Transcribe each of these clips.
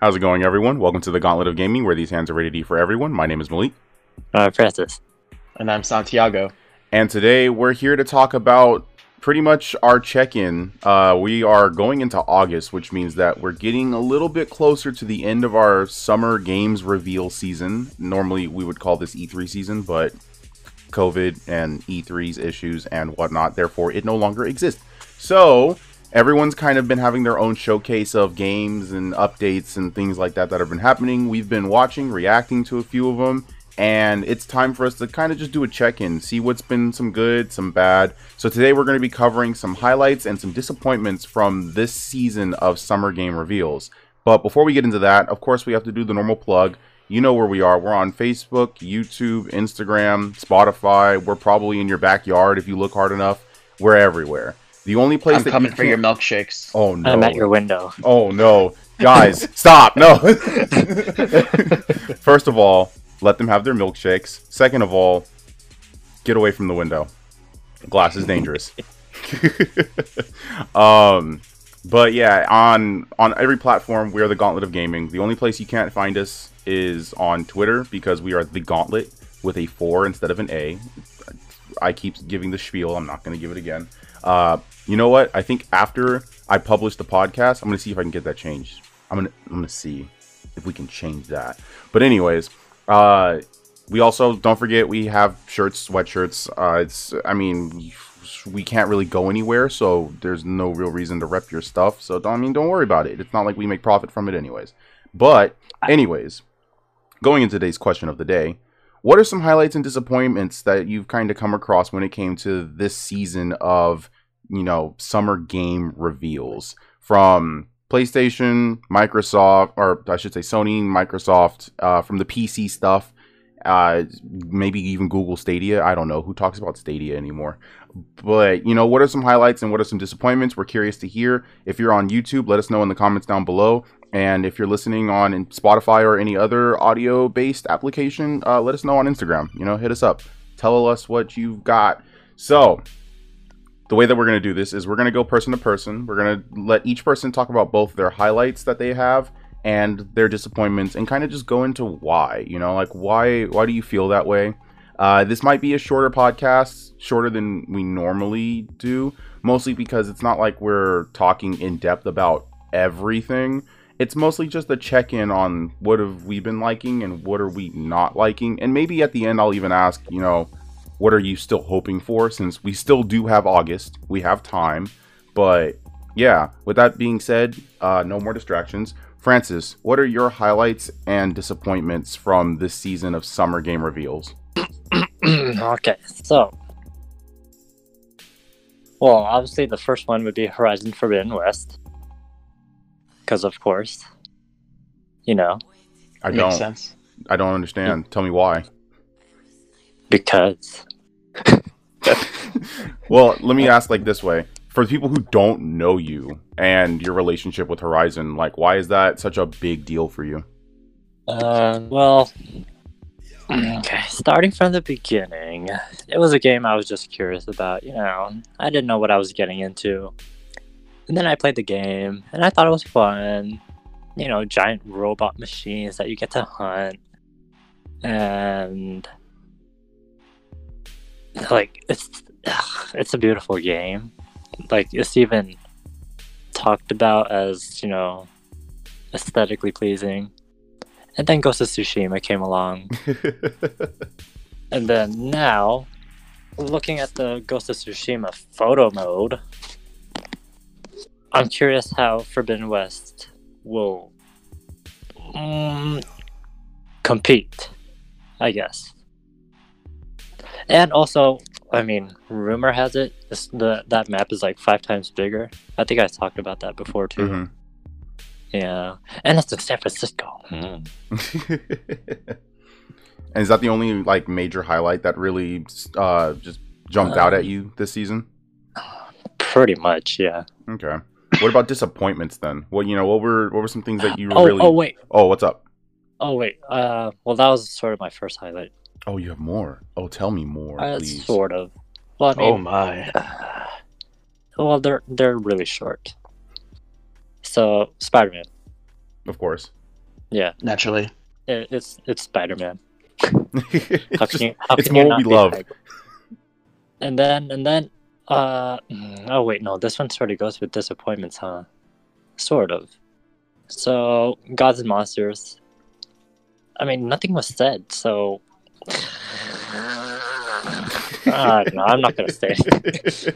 How's it going, everyone? Welcome to the Gauntlet of Gaming, where these hands are rated E for everyone. My name is Malik, Uh, Francis. And I'm Santiago. and today we're here to talk about pretty much our check-in. Uh, we are going into August, which means that we're getting a little bit closer to the end of our summer games reveal season. Normally, we would call this E3 season, but COVID and E3's issues and whatnot, therefore, it no longer exists. So, everyone's kind of been having their own showcase of games and updates and things like that that have been happening. We've been watching, reacting to a few of them, and it's time for us to kind of just do a check in, see what's been some good, some bad. So, today we're going to be covering some highlights and some disappointments from this season of Summer Game Reveals. But before we get into that, of course, we have to do the normal plug. You know where we are. We're on Facebook, YouTube, Instagram, Spotify. We're probably in your backyard if you look hard enough. We're everywhere. The only place I'm that coming you for your can't- milkshakes. Oh no! I'm at your window. Oh no, guys, stop! No. First of all, let them have their milkshakes. Second of all, get away from the window. Glass is dangerous. um, but yeah, on on every platform, we are the Gauntlet of Gaming. The only place you can't find us is on Twitter because we are the Gauntlet with a four instead of an A. I keep giving the spiel. I'm not going to give it again. Uh, you know what? I think after I publish the podcast, I'm to see if I can get that changed. I'm to I'm to see if we can change that. But anyways, uh, we also don't forget we have shirts, sweatshirts. Uh, it's I mean we can't really go anywhere, so there's no real reason to rep your stuff. So I mean don't worry about it. It's not like we make profit from it anyways. But anyways, going into today's question of the day, what are some highlights and disappointments that you've kind of come across when it came to this season of you know summer game reveals from PlayStation, Microsoft, or I should say Sony, Microsoft, uh, from the PC stuff, uh, maybe even Google Stadia. I don't know who talks about Stadia anymore. But you know, what are some highlights and what are some disappointments? We're curious to hear. If you're on YouTube, let us know in the comments down below. And if you're listening on Spotify or any other audio-based application, uh, let us know on Instagram. You know, hit us up. Tell us what you've got. So, the way that we're going to do this is we're going to go person to person. We're going to let each person talk about both their highlights that they have and their disappointments and kind of just go into why, you know, like why why do you feel that way? Uh, this might be a shorter podcast, shorter than we normally do, mostly because it's not like we're talking in depth about everything. It's mostly just a check in on what have we been liking and what are we not liking. And maybe at the end, I'll even ask, you know, what are you still hoping for since we still do have August? We have time. But yeah, with that being said, uh, no more distractions. Francis, what are your highlights and disappointments from this season of summer game reveals? okay, so. Well, obviously, the first one would be Horizon Forbidden West. Because, of course, you know, I don't sense. I don't understand. Tell me why. because. Well, let me ask like this way. For people who don't know you and your relationship with Horizon, like why is that such a big deal for you? Uh, well, okay, starting from the beginning, it was a game I was just curious about. You know, I didn't know what I was getting into. And then I played the game, and I thought it was fun. You know, giant robot machines that you get to hunt. And. Like, it's. ugh, it's a beautiful game. Like, it's even talked about as, you know, aesthetically pleasing. And then Ghost of Tsushima came along. And then now, looking at the Ghost of Tsushima photo mode, I'm curious how Forbidden West will mm, compete, I guess. And also, I mean, rumor has it this, the that map is like five times bigger. I think I talked about that before too. Mhm. Yeah, and it's in San Francisco. Mm. and is that the only like major highlight that really uh just jumped out at you this season? Pretty much, yeah. Okay. What about disappointments then? What you know, what were what were some things that you Oh, really oh wait, Oh, what's up? oh wait. Uh, well, that was sort of my first highlight. Oh, you have more. Oh, tell me more, Uh, please. sort of. Well, I Oh mean, my. well, they're they're really short. So Spider-Man. Of course. Yeah, Naturally. it, it's it's Spider Man. it's How just- you? How it's more not we love. Spider- And then and then uh mm, oh wait no this one sort of goes with disappointments huh sort of so gods and monsters I mean nothing was said so I don't know I'm not gonna say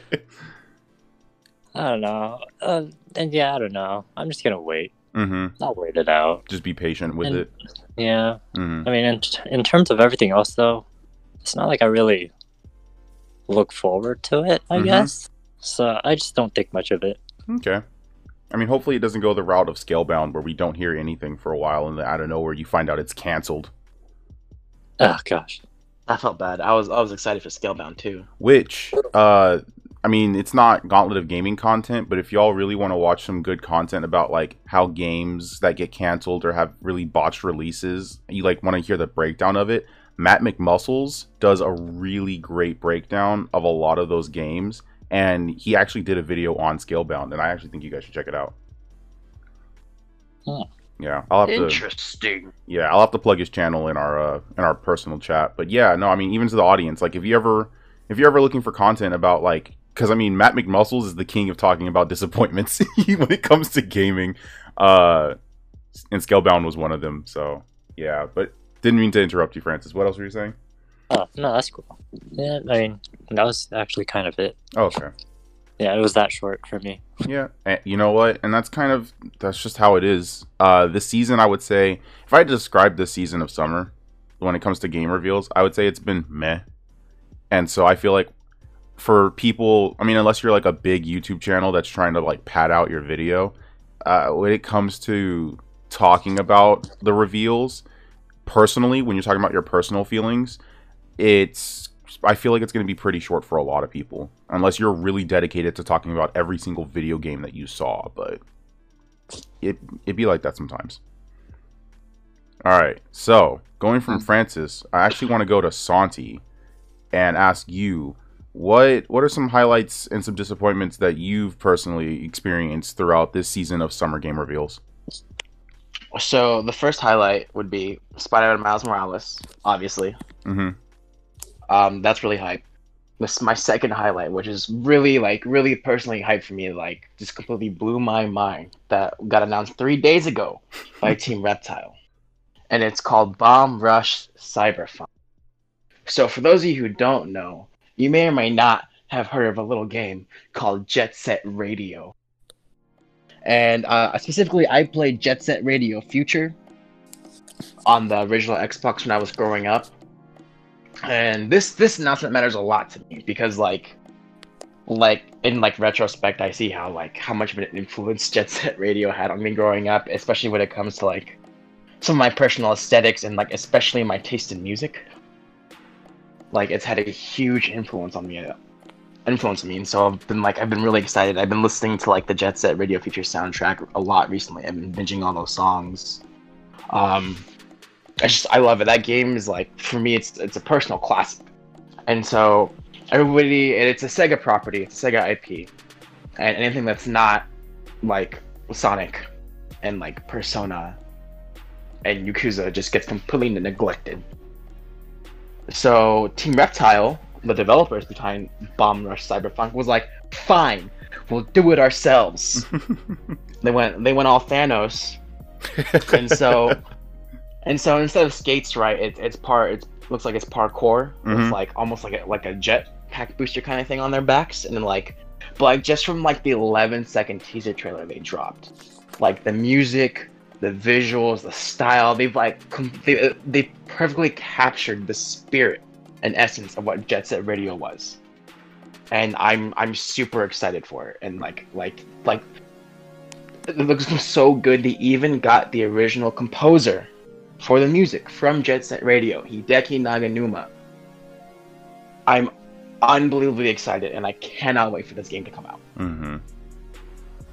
I don't know uh, and yeah I don't know I'm just gonna wait Mm-hmm. I'll wait it out Just be patient with And- it. yeah Mm-hmm. I mean, in, in terms of everything else, though, it's not like I really look forward to it, I Mhm. guess. So I just don't think much of it. Okay. I mean, hopefully it doesn't go the route of Scalebound where we don't hear anything for a while and then out of nowhere you find out it's canceled. Oh, gosh. I felt bad. I was I was excited for Scalebound too. Which, uh, I mean, it's not Gauntlet of Gaming content, but if y'all really want to watch some good content about like how games that get canceled or have really botched releases, you like want to hear the breakdown of it. Matt McMuscles does a really great breakdown of a lot of those games, and he actually did a video on Scalebound, and I actually think you guys should check it out. Hmm. Yeah, I'll have to. Interesting. yeah i'll have to plug his channel in our uh in our personal chat but yeah no i mean even to the audience like if you ever if you're ever looking for content about like because i mean matt mcmuscles is the king of talking about disappointments when it comes to gaming uh and scalebound was one of them so yeah but didn't mean to interrupt you francis what else were you saying Oh, no, that's cool. Yeah, I mean, that was actually kind of it. oh, okay Yeah, it was that short for me. Yeah, and you know what? And that's kind of that's just how it is. Uh, this season, I would say, if I had to describe this season of summer when it comes to game reveals, I would say it's been meh. And so I feel like for people, I mean, unless you're like a big YouTube channel that's trying to like pad out your video, uh, when it comes to talking about the reveals, personally, when you're talking about your personal feelings, it's I feel like it's going to be pretty short for a lot of people, unless you're really dedicated to talking about every single video game that you saw. But it it be like that sometimes. All right, so going from Francis, I actually want to go to Santi and ask you what what are some highlights and some disappointments that you've personally experienced throughout this season of summer game reveals. So the first highlight would be Spider-Man Miles Morales, obviously. Mm-hmm. Um, that's really hype. This my second highlight, which is really like really personally hype for me. Like just completely blew my mind. That got announced three days ago by Team Reptile, and it's called Bomb Rush Cyberfunk. So for those of you who don't know, you may or may not have heard of a little game called Jet Set Radio. And uh, specifically, I played Jet Set Radio Future on the original Xbox when I was growing up and this this announcement matters a lot to me because like like in like retrospect i see how like how much of an influence jet set radio had on me growing up especially when it comes to like some of my personal aesthetics and like especially my taste in music. Like it's had a huge influence on me uh, influence on me. And so i've been like i've been really excited. I've been listening to like the jet set radio future soundtrack a lot recently. I've been binging all those songs. Um I just I love it. That game is like for me it's it's a personal classic. And so everybody and it's a Sega property, it's a Sega IP. And anything that's not like Sonic and like Persona and Yakuza just gets completely neglected. So Team Reptile, the developers behind Bomb Rush Cyberfunk, was like, fine, we'll do it ourselves. they went they went all Thanos and so and so instead of skates, right, it, it's part. It looks like it's parkour. Mhm. It's like almost like a, like a jet pack booster kind of thing on their backs, and then like, but like just from like the 11 second teaser trailer they dropped, like the music, the visuals, the style, they've like com- they they perfectly captured the spirit and essence of what Jet Set Radio was, and I'm I'm super excited for it, and like like like. It looks so good. They even got the original composer for the music from Jet Set Radio, Hideki Naganuma. I'm unbelievably excited and I cannot wait for this game to come out. Mm-hmm.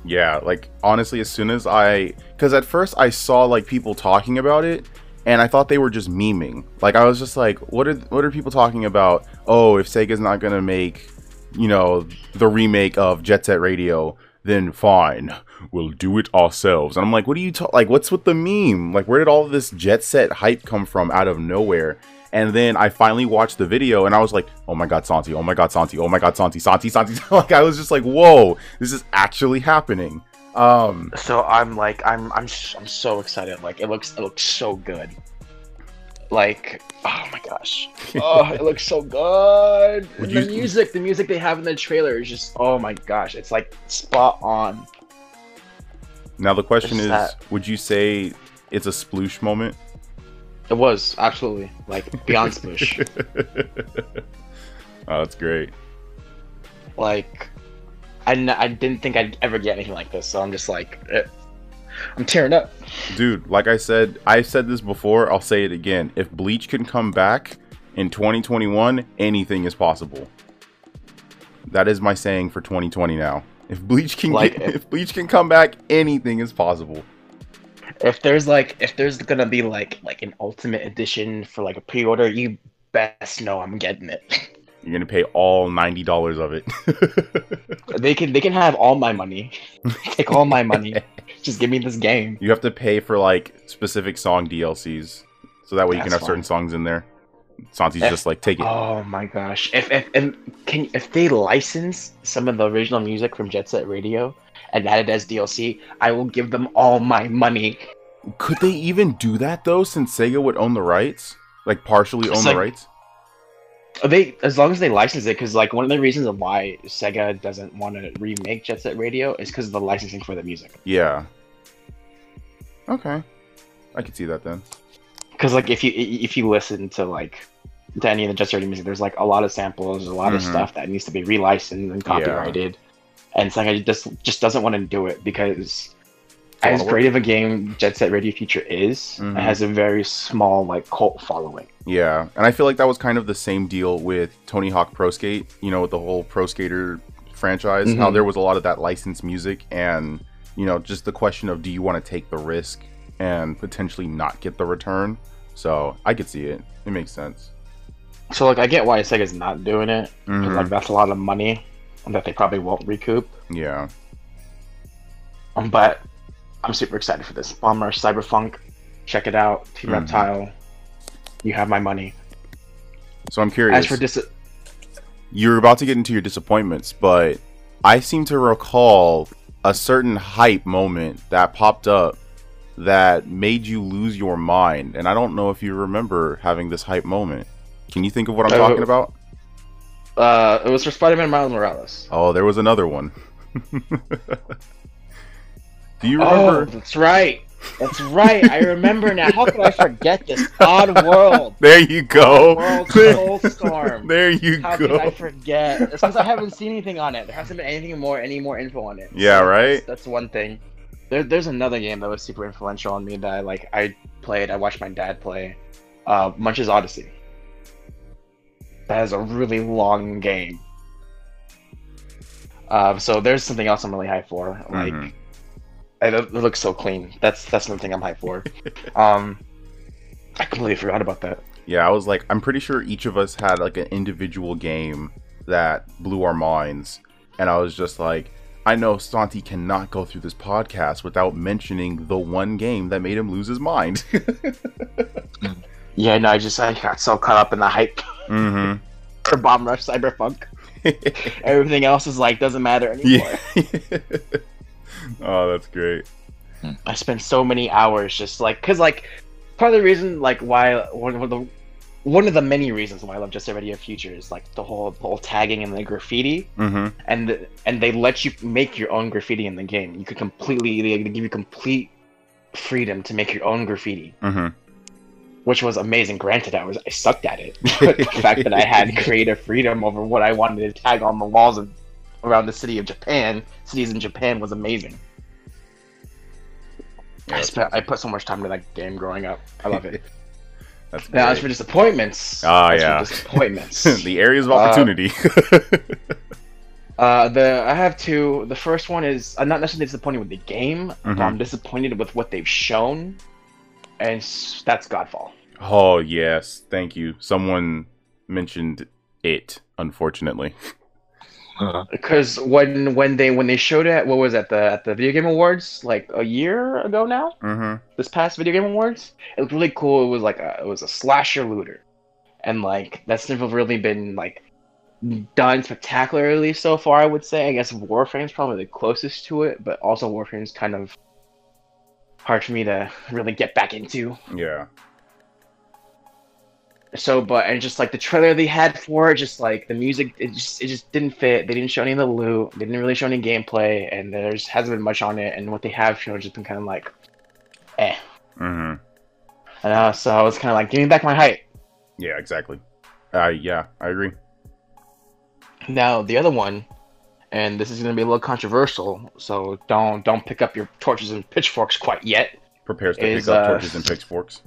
Yeah, like honestly, as soon as I, because at first I saw like people talking about it, and I thought they were just memeing. Like I was just like, what are what are people talking about? Oh, if Sega's not gonna make, you know, the remake of Jet Set Radio, then fine, we'll do it ourselves. And I'm like, what are you talking? Like, what's with the meme? Like, where did all this jet set hype come from out of nowhere? And then I finally watched the video and I was like, oh my god, Santi, oh my god, Santi, oh my god, Santi, Santi, Santi. like I was just like, whoa, this is actually happening. Um So I'm like, I'm, I'm, I'm so excited. Like, it looks, it looks so good. Like, oh my gosh, oh, it looks so good. The you- music, the music they have in the trailer is just, oh my gosh, it's like spot on. Now the question It's is, that- would you say it's a sploosh moment? It was absolutely like beyond sploosh. oh, that's great. like, I, n- I didn't think I'd ever get anything like this. So I'm just like, eh, I'm tearing up. Dude, like I said, I said this before, I'll say it again. If Bleach can come back in 2021, anything is possible. That is my saying for 2020 now. If Bleach can Like, get, if Bleach can come back, anything is possible. If there's like, if there's gonna be like, like an ultimate edition for like a pre-order, you best know I'm getting it. You're gonna pay all ninety dollars of it. they can, they can have all my money. Take all my money. Just give me this game. you have to pay for like specific song DLCs, so that way you can That's have certain songs in there. Santi's Eh, just like take it. Oh my gosh! If if and can if they license some of the original music from Jet Set Radio and add it as DLC, I will give them all my money. Could they even do that though? Since Sega would own the rights, like partially own like- the rights. They as long as they license it, because like one of the reasons of why Sega doesn't want to remake Jet Set Radio is because of the licensing for the music. Yeah. Okay, I could see that then. Because like if you if you listen to like to any of the Jet Set Radio music, there's like a lot of samples, a lot of Mhm. stuff that needs to be relicensed and copyrighted, and Sega just just doesn't want to do it because as great of a game Jet Set Radio Future is, Mhm. it has a very small like cult following. Yeah, and I feel like that was kind of the same deal with Tony Hawk Pro Skate. You know, with the whole Pro Skater franchise, how Mhm. there was a lot of that licensed music, and you know, just the question of do you want to take the risk and potentially not get the return. So I could see it. It makes sense. So like I get why Sega's not doing it, Mhm. like that's a lot of money that they probably won't recoup. Yeah. Um, but I'm super excited for this. Bomb Rush Cyberfunk, check it out. Team Mhm. Reptile, you have my money. So I'm curious. As for dis, you're about to get into your disappointments, but I seem to recall a certain hype moment that popped up that made you lose your mind. And I don't know if you remember having this hype moment. Can you think of what I'm Uh, talking about? uh, it was for Spider-Man Miles Morales. Oh, there was another one. Do you Oh, remember? that's right. That's right. I remember now. How could I forget this? Oddworld. There you go. World Soulstorm. there you go. How could I forget? It's because I haven't seen anything on it. There hasn't been anything more, any more info on it. Yeah, So right? That's, that's one thing. There, there's another game that was super influential on me that I like. I played. I watched my dad play. Uh, Munch's Oddysee. That is a really long game. Uh, so there's something else I'm really hyped for. Like, Mhm. it, it looks so clean. That's that's another thing I'm hyped for. um, I completely forgot about that. Yeah, I was like, I'm pretty sure each of us had like an individual game that blew our minds. And I was just like, I know Santi cannot go through this podcast without mentioning the one game that made him lose his mind. Yeah, no, I just I got so caught up in the hype mm-hmm. for Bomb Rush Cyberfunk. Everything else is like doesn't matter anymore. yeah. oh, that's great. I spent so many hours just like because like part of the reason like why one of the one of the many reasons why I love Jet Set Radio Future is like the whole the whole tagging and the graffiti Mm-hmm. and the, and they let you make your own graffiti in the game. You could completely they give you complete freedom to make your own graffiti, Mm-hmm. which was amazing. Granted, I was I sucked at it, but the fact that I had creative freedom over what I wanted to tag on the walls of around the city of Japan, cities in Japan, was amazing. I spent I put so much time into that game growing up. I love it. That's now as for disappointments, Ah, as yeah. disappointments. the areas of Uh, opportunity. Uh, the I have two. The first one is I'm not necessarily disappointed with the game, but Mhm. I'm disappointed with what they've shown, and that's Godfall. oh yes, thank you. Someone mentioned it. Unfortunately, Huh. because when when they when they showed it, what was it, the at the video game awards like a year ago now? Mm-hmm. This past video game awards, it looked really cool. It was like a it was a slasher looter, and like that's never really been like done spectacularly so far. I would say. I guess Warframe's probably the closest to it, but also Warframe's kind of hard for me to really get back into. Yeah. So, but and just like the trailer they had for it, just like the music, it just it just didn't fit. They didn't show any of the loot. They didn't really show any gameplay, and there just hasn't been much on it. And what they have shown has just been kind of like, eh. Mm-hmm. And, uh, so I was kind of like, give me back my hype. Yeah, exactly. Uh, yeah, I agree. Now the other one, and this is gonna be a little controversial, so don't don't pick up your torches and pitchforks quite yet. Prepares to Is, pick up uh, torches and pitchforks.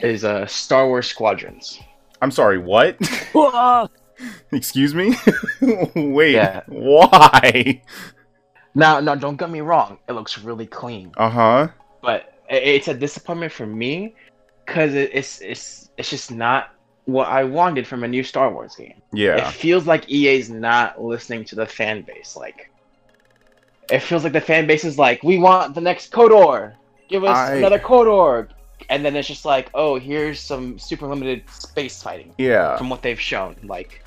Is uh Star Wars Squadrons. I'm sorry, what? Excuse me? Wait, Yeah. why? Now, now don't get me wrong, it looks really clean. Uh huh. but it's a disappointment for me because it's it's it's just not what I wanted from a new Star Wars game. Yeah. It feels like EA's not listening to the fan base. Like, it feels like the fan base is like, "We want the next KOTOR. Give us I- another KOTOR." And then it's just like, "Oh, here's some super limited space fighting Yeah. from what they've shown." Like,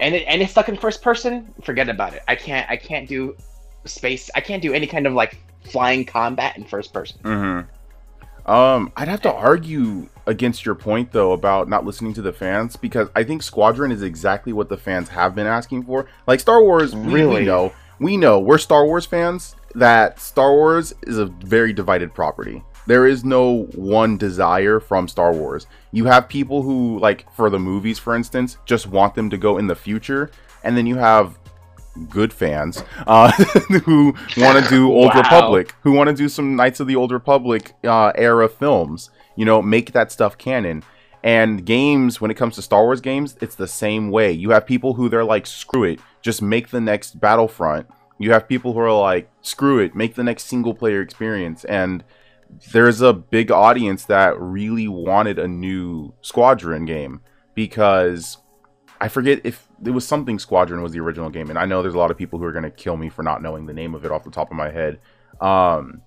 and it, and it's stuck in first person. Forget about it. I can't I can't do space. I can't do any kind of like flying combat in first person. Mm-hmm. Um, I'd have to argue against your point though about not listening to the fans because I think Squadron is exactly what the fans have been asking for. Like Star Wars, we, we Really? know, we know, we're Star Wars fans that Star Wars is a very divided property. There is no one desire from Star Wars. You have people who, like, for the movies, for instance, just want them to go in the future, and then you have good fans uh, who want to do Old Wow. Republic, who want to do some Knights of the Old Republic uh, era films. You know, make that stuff canon. And games, when it comes to Star Wars games, it's the same way. You have people who they're like, screw it, just make the next Battlefront. You have people who are like, screw it, make the next single player experience. And there's a big audience that really wanted a new Squadron game because I forget if it was something Squadron was the original game, and I know there's a lot of people who are gonna kill me for not knowing the name of it off the top of my head. Um,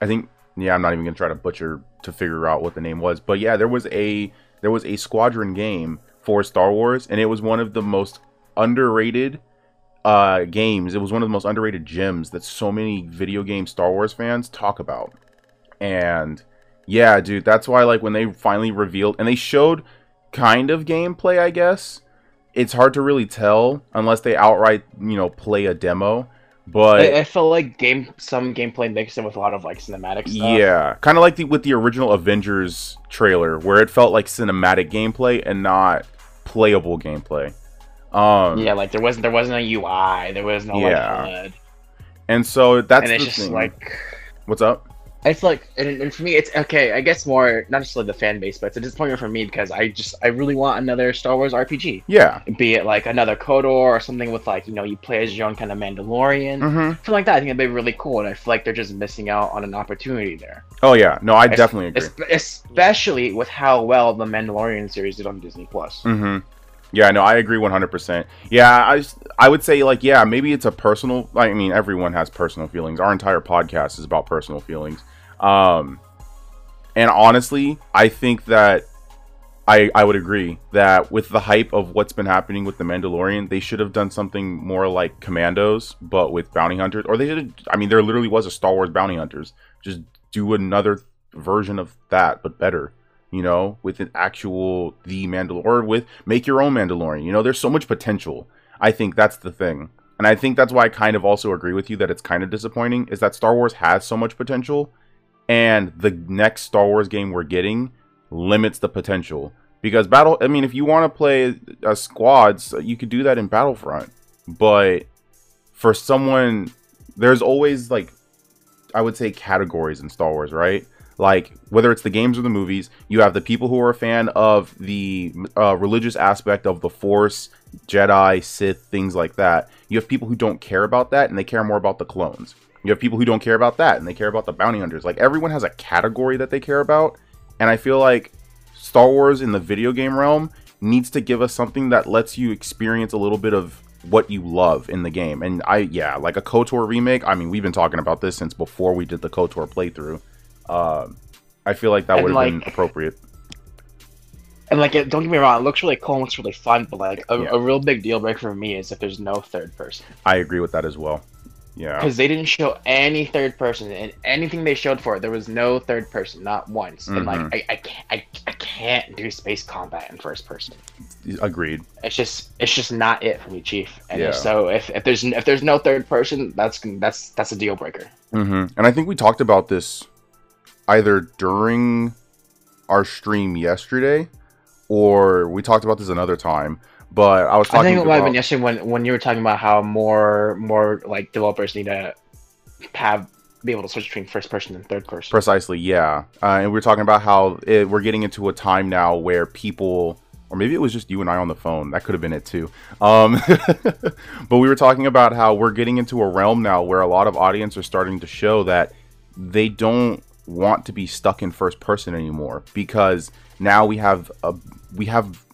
I think yeah, I'm not even gonna try to butcher to figure out what the name was, but yeah, there was a there was a Squadron game for Star Wars, and it was one of the most underrated uh games. It was one of the most underrated gems that so many video game Star Wars fans talk about. And yeah, dude, that's why like when they finally revealed and they showed kind of gameplay, I guess. It's hard to really tell unless they outright, you know, play a demo. But I, I felt like game some gameplay mixed in with a lot of like cinematic stuff. yeah, kind of like the with the original Avengers trailer, where it felt like cinematic gameplay and not playable gameplay. Um, Yeah, like there wasn't there wasn't a UI, there was no Yeah. like and so that's and it's just thing. like What's up? It's like and, and for me it's okay. I guess more not necessarily the fan base, but it's a disappointment for me because I just I really want another Star Wars RPG. Yeah. Be it like another KOTOR or something with like you know you play as your own kind of Mandalorian, hmm something like that. I think it'd be really cool, and I feel like they're just missing out on an opportunity there. Oh yeah. No, I Es- definitely agree. Espe- especially with how well the Mandalorian series did on Disney Plus. Mm-hmm. Yeah, no, I agree 100%. Yeah, I, just- I would say, like, yeah, maybe it's a personal, I mean, everyone has personal feelings. Our entire podcast is about personal feelings. Um, and honestly, I think that I, I would agree that with the hype of what's been happening with The Mandalorian, they should have done something more like Commandos, but with bounty hunters. Or they should I mean, there literally was a Star Wars bounty hunters. Just do another version of that, but better you know, with an actual the Mandalorian, or with make your own Mandalorian. You know, there's so much potential. I think that's the thing, and I think that's why I kind of also agree with you that it's kind of disappointing is that Star Wars has so much potential, and the next Star Wars game we're getting limits the potential because battle. I mean, if you want to play squads, you could do that in Battlefront, but for someone, there's always like, I would say categories in Star Wars, right? like whether it's the games or the movies you have the people who are a fan of the uh, religious aspect of the force jedi sith things like that you have people who don't care about that and they care more about the clones you have people who don't care about that and they care about the bounty hunters like everyone has a category that they care about and i feel like star wars in the video game realm needs to give us something that lets you experience a little bit of what you love in the game. And I, yeah, like a KOTOR remake. I mean, we've been talking about this since before we did the KOTOR playthrough. Uh, I feel like that would have been appropriate. And like, it, don't get me wrong, it looks really cool, and looks really fun, but like, a, Yeah. a real big deal breaker for me is if there's no third person. I agree with that as well. Yeah. because they didn't show any third person and anything they showed for it there was no third person not once and like Mhm. I, I can't I, I can't do space combat in first person Agreed. it's just it's just not it for me chief and Yeah. so if, if there's if there's no third person that's that's that's a deal breaker hmm And I think we talked about this either during our stream yesterday or we talked about this another time. But I was talking. i think it might have been yesterday when when you were talking about how more more like developers need to have be able to switch between first person and third person precisely, yeah. Uh, and we were talking about how it, we're getting into a time now where people, or maybe it was just you and I on the phone. That could have been it too. Um, but we were talking about how we're getting into a realm now where a lot of audience are starting to show that they don't want to be stuck in first person anymore because now we have a we have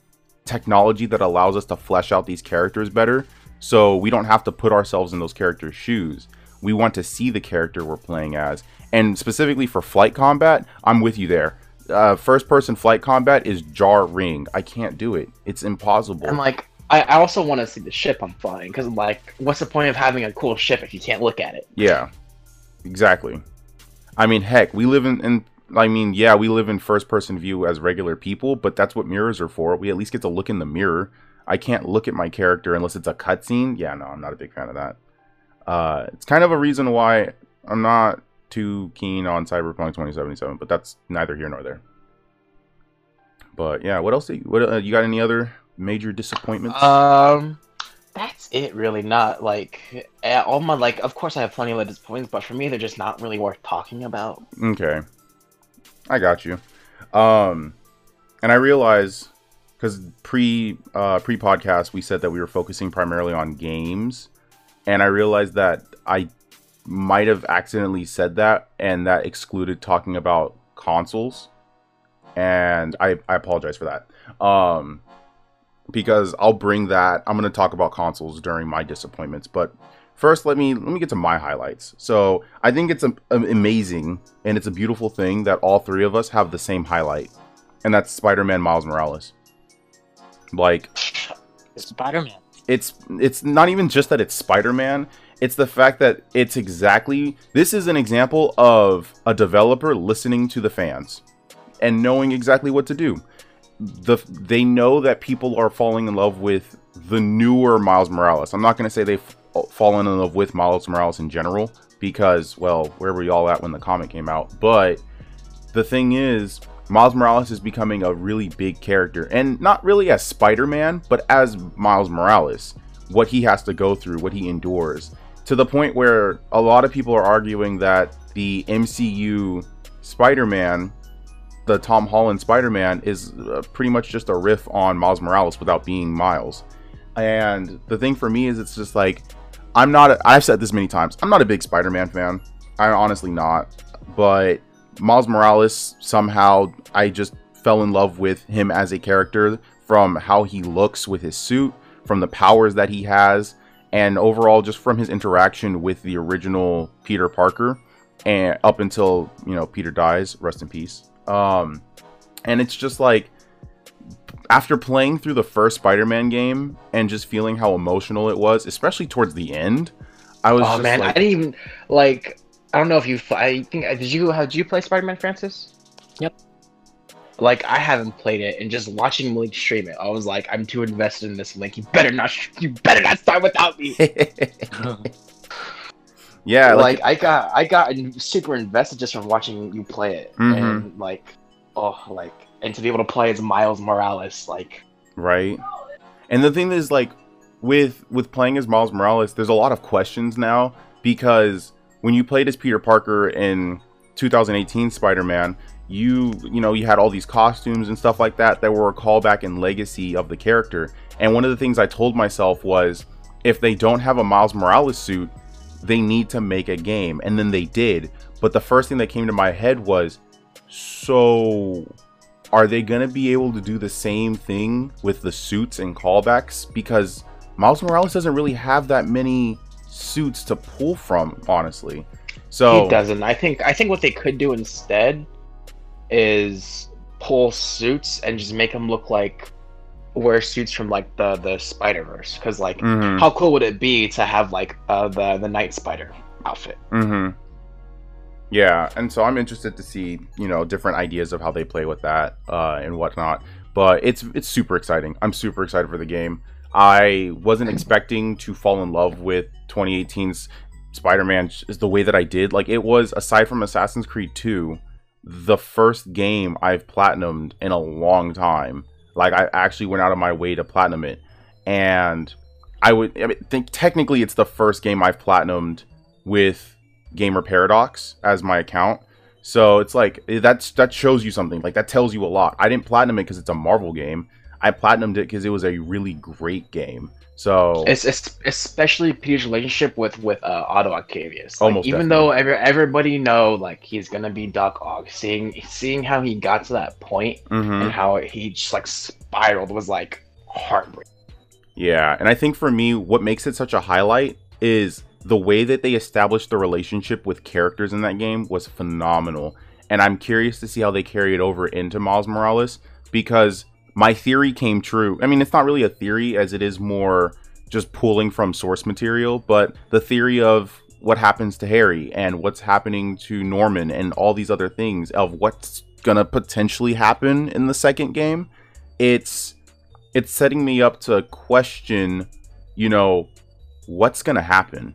technology that allows us to flesh out these characters better. So we don't have to put ourselves in those characters shoes. We want to see the character we're playing as. And specifically for flight combat i'm with you there. Uh, first person flight combat is jarring. I can't do it. It's impossible. And like I, I also want to see the ship I'm flying because like what's the point of having a cool ship if you can't look at it? Yeah, exactly. I mean, heck, we live in, in I mean, yeah, we live in first person view as regular people, but that's what mirrors are for. We at least get to look in the mirror. I can't look at my character unless it's a cutscene. Yeah, no, I'm not a big fan of that. Uh, it's kind of a reason why I'm not too keen on Cyberpunk 2077, but that's neither here nor there. But yeah, what else? Do you, what uh, you got? Any other major disappointments? Um, that's it. Really, not like all my like. Of course, I have plenty of disappointments, but for me, they're just not really worth talking about. Okay. I got you. Um and I realize cuz pre uh pre podcast we said that we were focusing primarily on games and I realized that I might have accidentally said that and that excluded talking about consoles and I I apologize for that. Um because I'll bring that I'm going to talk about consoles during my disappointments, but first let me let me get to my highlights so i think it's a, amazing and it's a beautiful thing that all three of us have the same highlight and that's spider-man miles morales like Spider-Man. it's it's not even just that it's spider-man it's the fact that it's exactly this is an example of a developer listening to the fans and knowing exactly what to do the they know that people are falling in love with the newer Miles Morales. I'm not going to say they've fallen in love with Miles Morales in general because well, where were y'all at when the comic came out? But the thing is, Miles Morales is becoming a really big character and not really as Spider-Man, but as Miles Morales. What he has to go through, what he endures, to the point where a lot of people are arguing that the MCU Spider-Man the Tom Holland Spider-Man is uh, pretty much just a riff on Miles Morales without being Miles. And the thing for me is it's just like I'm not a, I've said this many times. I'm not a big Spider-Man fan. I'm honestly not. But Miles Morales somehow I just fell in love with him as a character from how he looks with his suit, from the powers that he has, and overall just from his interaction with the original Peter Parker and up until, you know, Peter dies, rest in peace. Um, and it's just like after playing through the first Spider-Man game and just feeling how emotional it was, especially towards the end, I was just Oh just man, like, I didn't even like. I don't know if you. I think did you? How did you play Spider-Man, Francis? Yep. Like I haven't played it, and just watching Malik stream it, I was like, I'm too invested in this. Like, you better not. You better not start without me. yeah, like, like I got, I got super invested just from watching you play it, Mhm. and like, oh, like, and to be able to play as Miles Morales, like, right? And the thing is, like, with with playing as Miles Morales, there's a lot of questions now because when you played as Peter Parker in 2018 Spider-Man, you you know you had all these costumes and stuff like that that were a callback and legacy of the character. And one of the things I told myself was, if they don't have a Miles Morales suit, they need to make a game, and then they did. But the first thing that came to my head was, so are they gonna be able to do the same thing with the suits and callbacks? Because Miles Morales doesn't really have that many suits to pull from, honestly. So he doesn't. I think I think what they could do instead is pull suits and just make them look like wear suits from like the the Spider Verse. Because like, Mhm. how cool would it be to have like uh, the the Night Spider outfit? Mm-hmm. Yeah, and so I'm interested to see, you know, different ideas of how they play with that uh, and whatnot. But it's it's super exciting. I'm super excited for the game. I wasn't expecting to fall in love with 2018's Spider-Man is the way that I did. Like it was aside from Assassin's Creed 2, the first game I've platinumed in a long time. Like I actually went out of my way to platinum it, and I would I mean, think technically it's the first game I've platinumed with Gamer Paradox as my account. So it's like eh, that's that shows you something. Like that tells you a lot. I didn't platinum it because it's a Marvel game. I platinumed it because it was a really great game. So It's, it's especially Peter's relationship with with uh, Otto Octavius. Like, Almost even though every, everybody know like he's gonna be Doc Ock, seeing seeing how he got to that point mhm. and how he just like spiraled was like heartbreaking. Yeah, and I think for me, what makes it such a highlight is the way that they established the relationship with characters in that game was phenomenal. And I'm curious to see how they carry it over into Miles Morales because my theory came true. I mean, it's not really a theory as it is more just pulling from source material, but the theory of what happens to Harry and what's happening to Norman and all these other things of what's going to potentially happen in the second game, it's it's setting me up to question, you know, what's going to happen.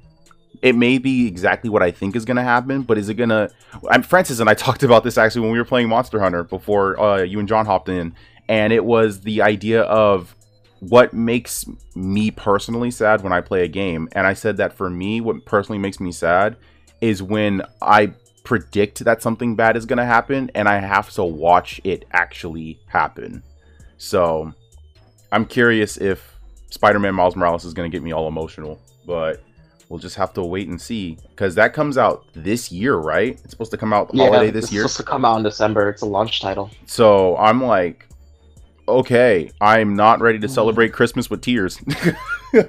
It may be exactly what I think is going to happen, but is it going to I'm Francis and I talked about this actually when we were playing Monster Hunter before uh, you and John hopped in and it was the idea of what makes me personally sad when I play a game. And I said that for me, what personally makes me sad is when I predict that something bad is going to happen and I have to watch it actually happen. So I'm curious if Spider Man Miles Morales is going to get me all emotional, but we'll just have to wait and see because that comes out this year, right? It's supposed to come out holiday this it's year. It's supposed to come out in December. It's a launch title. So I'm like, okay, I'm not ready to celebrate Christmas with tears.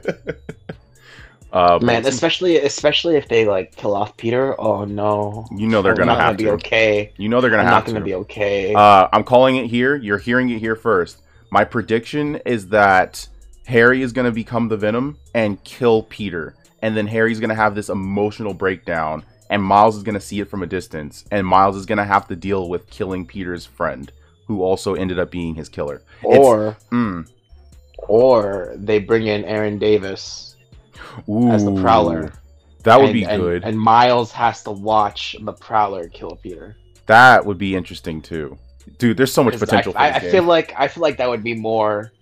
uh, Man, especially especially if they like kill off Peter. Oh no, you know they're gonna have be to. okay. You know they're gonna I'm have not gonna to. be okay. Uh, I'm calling it here. You're hearing it here first. My prediction is that Harry is gonna become the Venom and kill Peter, and then Harry's gonna have this emotional breakdown, and Miles is gonna see it from a distance, and Miles is gonna have to deal with killing Peter's friend, who also ended up being his killer. Or Mm. or they bring in Aaron Davis as the Prowler. That would and- be good. And Miles has to watch the Prowler kill Peter. that would be interesting too. Dude, there's so much potential I, for I, I feel like I feel like that would be more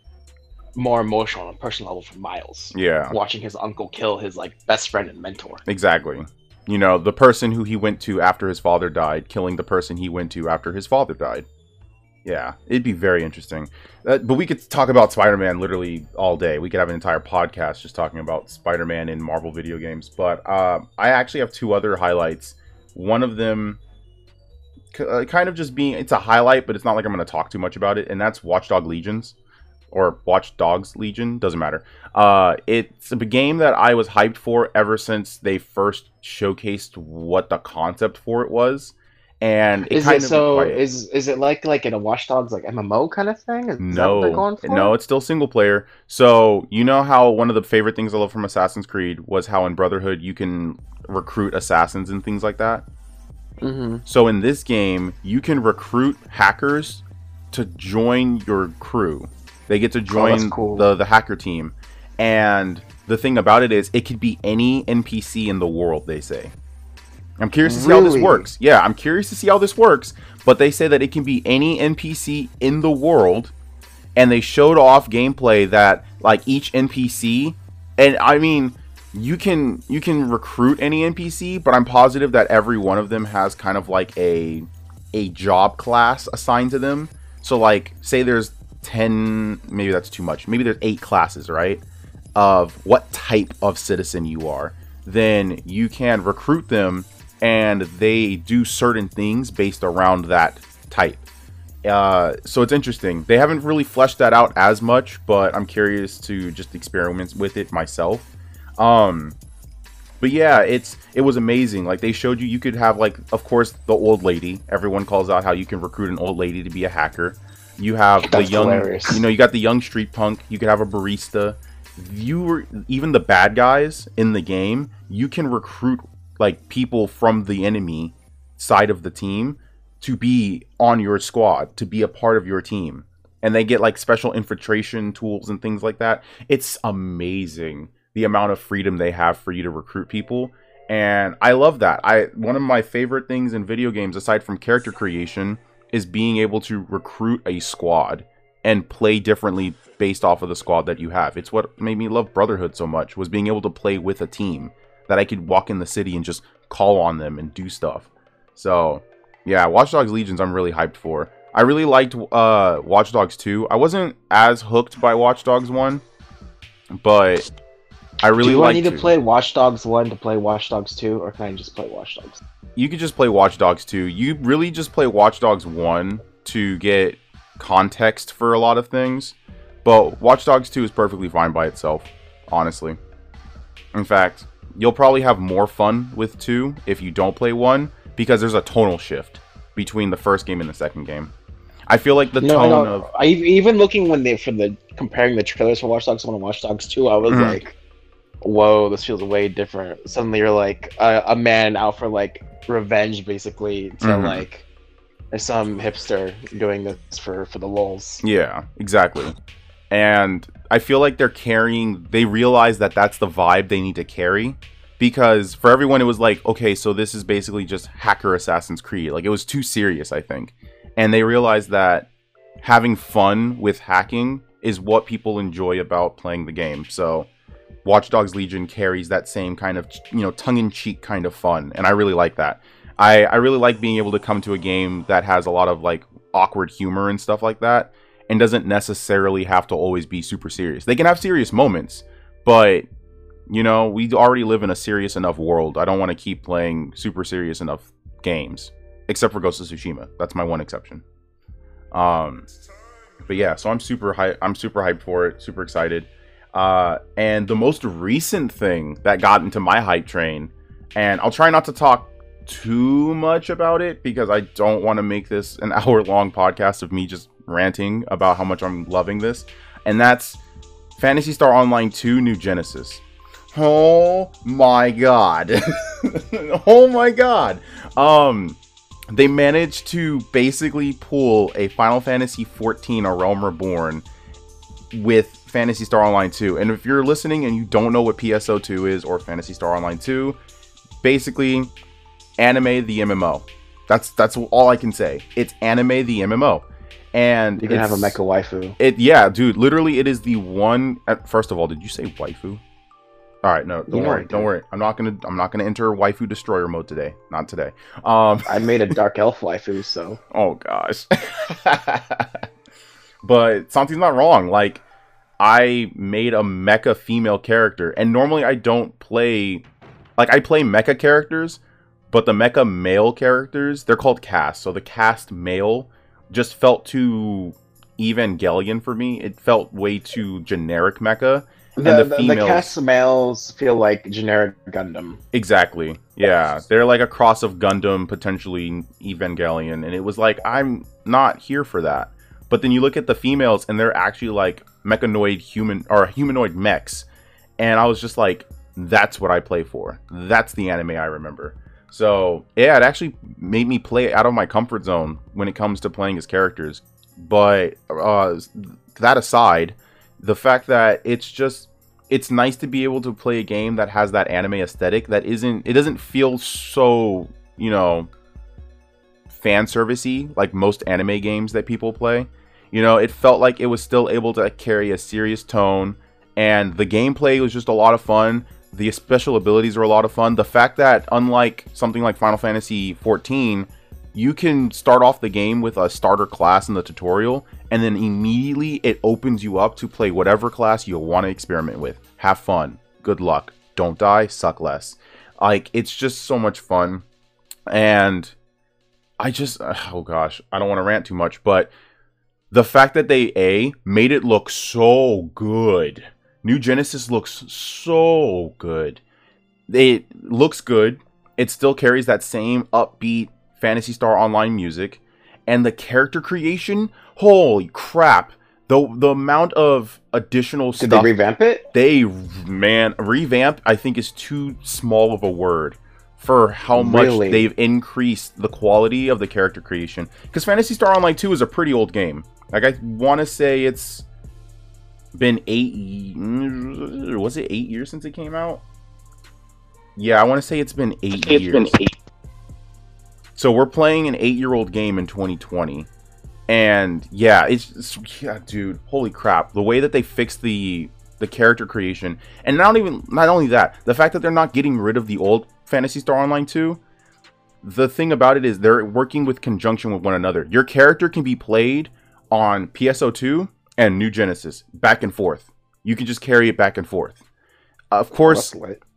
more emotional on a personal level for Miles. yeah, Watching his uncle kill his like best friend and mentor. exactly. You know, the person who he went to after his father died, killing the person he went to after his father died. Yeah, it'd be very interesting. Uh, but we could talk about Spider-Man literally all day. We could have an entire podcast just talking about Spider-Man in Marvel video games. But uh, I actually have two other highlights. One of them k- uh, kind of just being it's a highlight, but it's not like I'm going to talk too much about it, and that's Watchdog Legions or Watch Dogs Legion, doesn't matter. Uh, it's a game that I was hyped for ever since they first showcased what the concept for it was, and it Is kind it of so? Is is it like like in a Watch Dogs like MMO kind of thing? Is, is that what they're no, no, it's still single player. So you know how one of the favorite things I love from Assassin's Creed was how in Brotherhood you can recruit assassins and things like that. Mm-hmm. So in this game, you can recruit hackers to join your crew. They get to oh, join Oh, cool. the the hacker team, and the thing about it is, it could be any NPC in the world. They say. I'm curious to see how this works. Yeah, I'm curious to see how this works. But they say that it can be any NPC in the world, and they showed off gameplay that like each NPC, and I mean, you can you can recruit any NPC, but I'm positive that every one of them has kind of like a a job class assigned to them. So like, say there's ten, maybe that's too much. Maybe there's eight classes, right? Of what type of citizen you are, then you can recruit them, and they do certain things based around that type Uh, so it's interesting. They haven't really fleshed that out as much, but I'm curious to just experiment with it myself. Um, but yeah, it's it was amazing. Like they showed you, you could have like, of course, the old lady. Everyone calls out how you can recruit an old lady to be a hacker. You have That's the young, hilarious. you know, you got the young street punk. You could have a barista. You were even the bad guys in the game. You can recruit like people from the enemy side of the team to be on your squad, to be a part of your team. And they get like special infiltration tools and things like that. It's amazing the amount of freedom they have for you to recruit people. And I love that. I one of my favorite things in video games aside from character creation is being able to recruit a squad and play differently based off of the squad that you have. It's what made me love Brotherhood so much was being able to play with a team that I could walk in the city and just call on them and do stuff. So, yeah, Watch Dogs Legions I'm really hyped for. I really liked uh Watch Dogs 2. I wasn't as hooked by Watch Dogs 1, but I really Do I liked need to two. play Watch Dogs 1 to play Watch Dogs 2, or can I just play Watch Dogs? you could just play Watch Dogs 2. You really just play Watch Dogs 1 to get context for a lot of things. But Watch Dogs 2 is perfectly fine by itself, honestly. In fact, you'll probably have more fun with 2 if you don't play 1 because there's a tonal shift between the first game and the second game. I feel like the no, tone no, of I even looking when they for the comparing the trailers for Watch Dogs 1 and Watch Dogs 2, I was Mhm. like, "Whoa, this feels way different." Suddenly, you're like a, a man out for like revenge, basically, to Mhm. like there's some hipster doing this for for the lulz. Yeah, exactly. And I feel like they're carrying, they realize that that's the vibe they need to carry. Because for everyone, it was like, okay, so this is basically just hacker Assassin's Creed. Like, it was too serious, I think. And they realized that having fun with hacking is what people enjoy about playing the game. So, Watch Dogs Legion carries that same kind of, you know, tongue in cheek kind of fun. And I really like that. I, I really like being able to come to a game that has a lot of like awkward humor and stuff like that and doesn't necessarily have to always be super serious. They can have serious moments, but you know, we already live in a serious enough world. I don't want to keep playing super serious enough games, except for Ghost of Tsushima. That's my one exception. Um, but yeah, so I'm super hype. I'm super hyped for it. Super excited. Uh, and the most recent thing that got into my hype train, and I'll try not to talk too much about it because I don't want to make this an hour long podcast of me just ranting about how much I'm loving this. And that's Phantasy Star Online 2 New Genesis. Oh my god. oh my god. Um they managed to basically pull a Final Fantasy 14 A Realm Reborn with Phantasy Star Online 2. And if you're listening and you don't know what PSO2 is or Phantasy Star Online 2, basically anime the MMO. That's that's all I can say. It's anime the MMO. And You can have a mecha waifu. It yeah, dude. Literally, it is the one. uh, First of all, did you say waifu? All right, no, don't Yeah, worry, don't worry. I'm not gonna, I'm not gonna enter waifu destroyer mode today. Not today. Um. I made a dark elf waifu, so Oh gosh. but Santi's not wrong. Like, I made a mecha female character, and normally I don't play. Like, I play mecha characters, but the mecha male characters, they're called cast. So the cast male just felt too Evangelion for me. It felt way too generic mecha. the, the the, the females- cast males feel like generic Gundam. Exactly. Yeah, they're like a cross of Gundam, potentially Evangelion, and it was like I'm not here for that. But then you look at the females, and they're actually like mechanoid human or humanoid mechs, and I was just like, that's what I play for. That's the anime I remember. So yeah, it actually made me play out of my comfort zone when it comes to playing as characters. But uh, that aside, the fact that it's just it's nice to be able to play a game that has that anime aesthetic that isn't it doesn't feel so you know fan servicey like most anime games that people play you know it felt like it was still able to carry a serious tone and the gameplay was just a lot of fun. The special abilities are a lot of fun. The fact that unlike something like final fantasy 14 you can start off the game with a starter class in the tutorial and then immediately it opens you up to play whatever class you want to experiment with. Have fun. Good luck. Don't die. Suck less. Like it's just so much fun. And I just oh gosh, I don't want to rant too much, but the fact that they a made it look so good. New Genesis looks so good. It looks good. It still carries that same upbeat Phantasy Star Online music, and the character creation. Holy crap! the The amount of additional Did stuff they revamp it? they man revamp i think is too small of a word for how much Really? they've increased the quality of the character creation. Because phantasy star online 2 is a pretty old game. Like i want to say it's been eight ye- was it eight years since it came out? Yeah i want to say it's been eight years Been eight. so we're playing an eight year old game in 2020 and yeah it's, it's yeah dude holy crap. The way that they fixed the the character creation and not even not only that the fact that they're not getting rid of the old phantasy star online 2 the thing about it is they're working with conjunction with one another. Your character can be played on pso2 and new genesis back and forth. You can just carry it back and forth. Of oh, course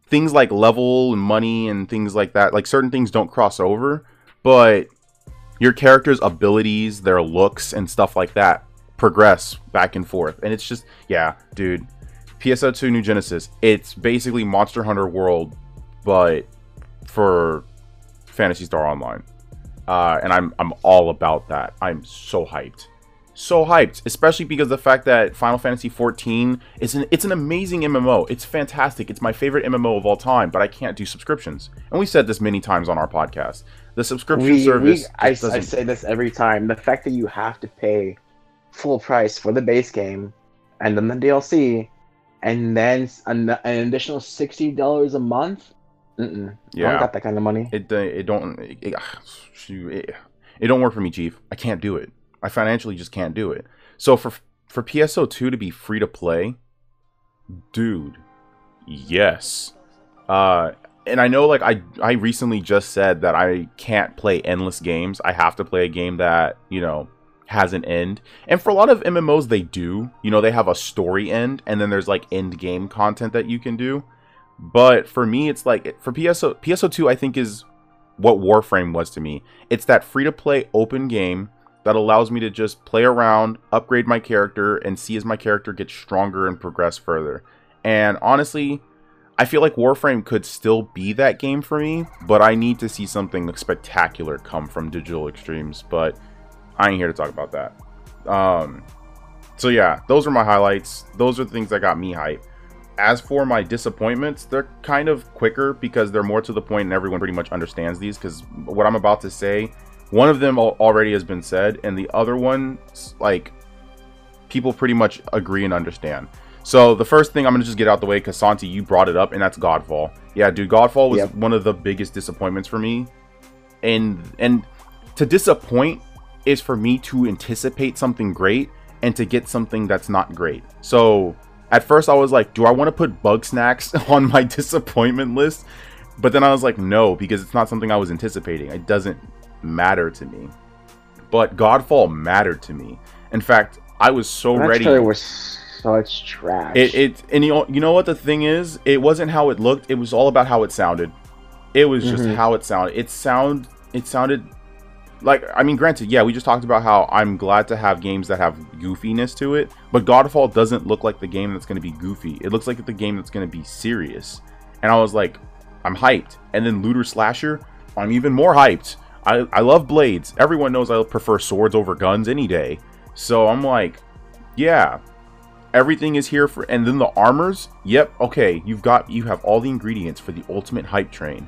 things like level and money and things like that like certain things don't cross over but your character's abilities their looks and stuff like that progress back and forth. And it's just yeah dude pso2 new genesis it's basically monster hunter world but for phantasy star online uh, and i'm i'm all about that i'm so hyped so hyped, especially because the fact that Final Fantasy 14 is an it's an amazing MMO. It's fantastic. It's my favorite MMO of all time, but I can't do subscriptions. And we said this many times on our podcast. The subscription We, service we, I, I say this every time. The fact that you have to pay full price for the base game and then the DLC and then an, an additional sixty dollars a month. Mm-mm. I don't got that kind of money. it uh, it don't it, it, it don't work for me, chief. I can't do it. I financially just can't do it. So for for PSO2 to be free to play, dude, yes. Uh and I know like I I recently just said that I can't play endless games. I have to play a game that, you know, has an end. And for a lot of MMOs they do. You know, they have a story end and then there's like end game content that you can do. But for me it's like for PSO PSO2 I think is what Warframe was to me. It's that free to play open game that allows me to just play around, upgrade my character, and see as my character gets stronger and progress further. And honestly, I feel like Warframe could still be that game for me, but I need to see something spectacular come from Digital Extremes. But I ain't here to talk about that. Um, so yeah, those are my highlights. Those are the things that got me hyped. As for my disappointments, they're kind of quicker because they're more to the point and everyone pretty much understands these. Because what I'm about to say, one of them already has been said, and the other one, like, people pretty much agree and understand. So the first thing I'm gonna just get out the way, because Santi, you brought it up, and that's Godfall. Yeah, dude, Godfall was Yep. one of the biggest disappointments for me, and and to disappoint is for me to anticipate something great and to get something that's not great. So at first I was like, do I want to put bug snacks on my disappointment list? But then I was like, no, because it's not something I was anticipating. It doesn't matter to me. But Godfall mattered to me. In fact, I was so that ready. trailer was such trash. It, it and you know, you know what the thing is? It wasn't how it looked. It was all about how it sounded. It was just Mhm. how it sounded. It sound it sounded like I mean, granted, yeah, we just talked about how I'm glad to have games that have goofiness to it, but Godfall doesn't look like the game that's going to be goofy. It looks like the game that's going to be serious. And I was like, I'm hyped. And then Looter Slasher, I'm even more hyped. I, I love blades. Everyone knows I prefer swords over guns any day. So I'm like, yeah, everything is here for and then the armors yep okay you've got you have all the ingredients for the ultimate hype train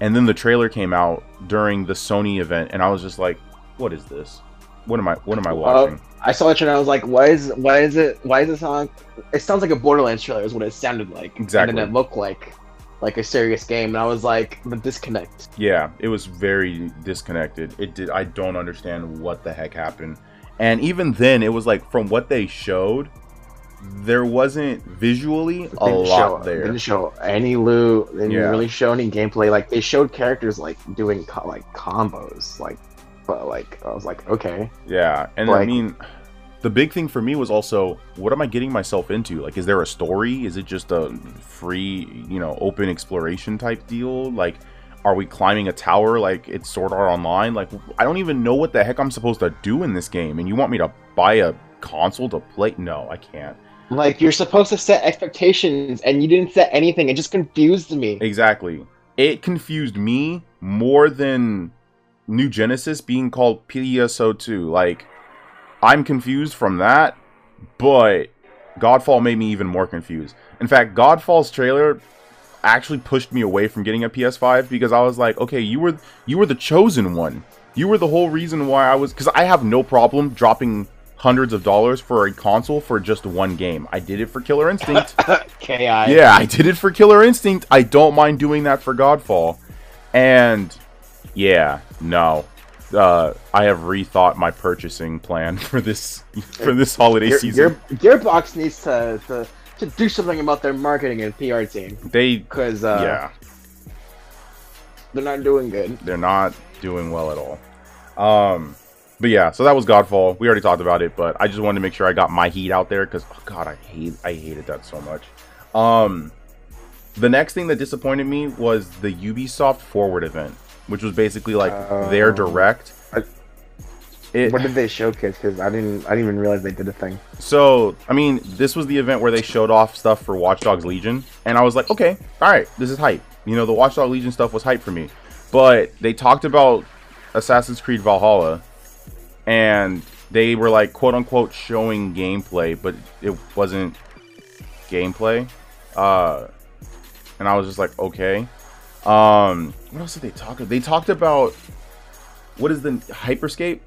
and then the trailer came out during the sony event and i was just like what is this what am i what am i watching I saw the trailer. and I was like, "Why is why is it why is it on? It sounds like a Borderlands trailer. Is what it sounded like. Exactly. And then it looked like like a serious game. And I was like, the disconnect. yeah it was very disconnected it did i don't understand what the heck happened and even then it was like from what they showed there wasn't visually a lot show, there Didn't show any loot. Didn't Yeah. really show any gameplay. Like they showed characters like doing co- like combos. Like, but like I was like, okay. Yeah, and I mean, the big thing for me was also, what am I getting myself into? Like, is there a story? Is it just a free, you know, open exploration type deal? Like, Are we climbing a tower like it's Sword Art Online? Like I don't even know what the heck I'm supposed to do in this game, and you want me to buy a console to play? No, I can't. Like you're supposed to set expectations, and you didn't set anything. It just confused me. Exactly. It confused me more than New Genesis being called PSO2. Like I'm confused from that, but Godfall made me even more confused. In fact, Godfall's trailer actually pushed me away from getting a PS5 because I was like, okay, you were you were the chosen one. You were the whole reason why I was because I have no problem dropping hundreds of dollars for a console for just one game. I did it for Killer Instinct. Ki. yeah, I did it for Killer Instinct. I don't mind doing that for Godfall. And yeah, no. Uh, I have rethought my purchasing plan for this for this holiday Gear, season. Gear, Gearbox needs to, to to do something about their marketing and PR team They because uh, yeah, they're not doing good. they're not doing well at all. Um, but yeah, so that was Godfall. We already talked about it, but I just wanted to make sure I got my heat out there because oh god, I hate I hated that so much. Um, the next thing that disappointed me was the Ubisoft Forward event, which was basically like their Oh. direct. I- It, What did they showcase? Because I didn't, I didn't even realize they did a thing. So, I mean, this was the event where they showed off stuff for Watch Dogs Legion, and I was like, okay, all right, this is hype. You know, the Watch Dogs Legion stuff was hype for me. But they talked about Assassin's Creed Valhalla, and they were like, quote unquote, showing gameplay, but it wasn't gameplay. Uh, and I was just like, okay. Um, what else did they talk about? They talked about what is the Hyperscape?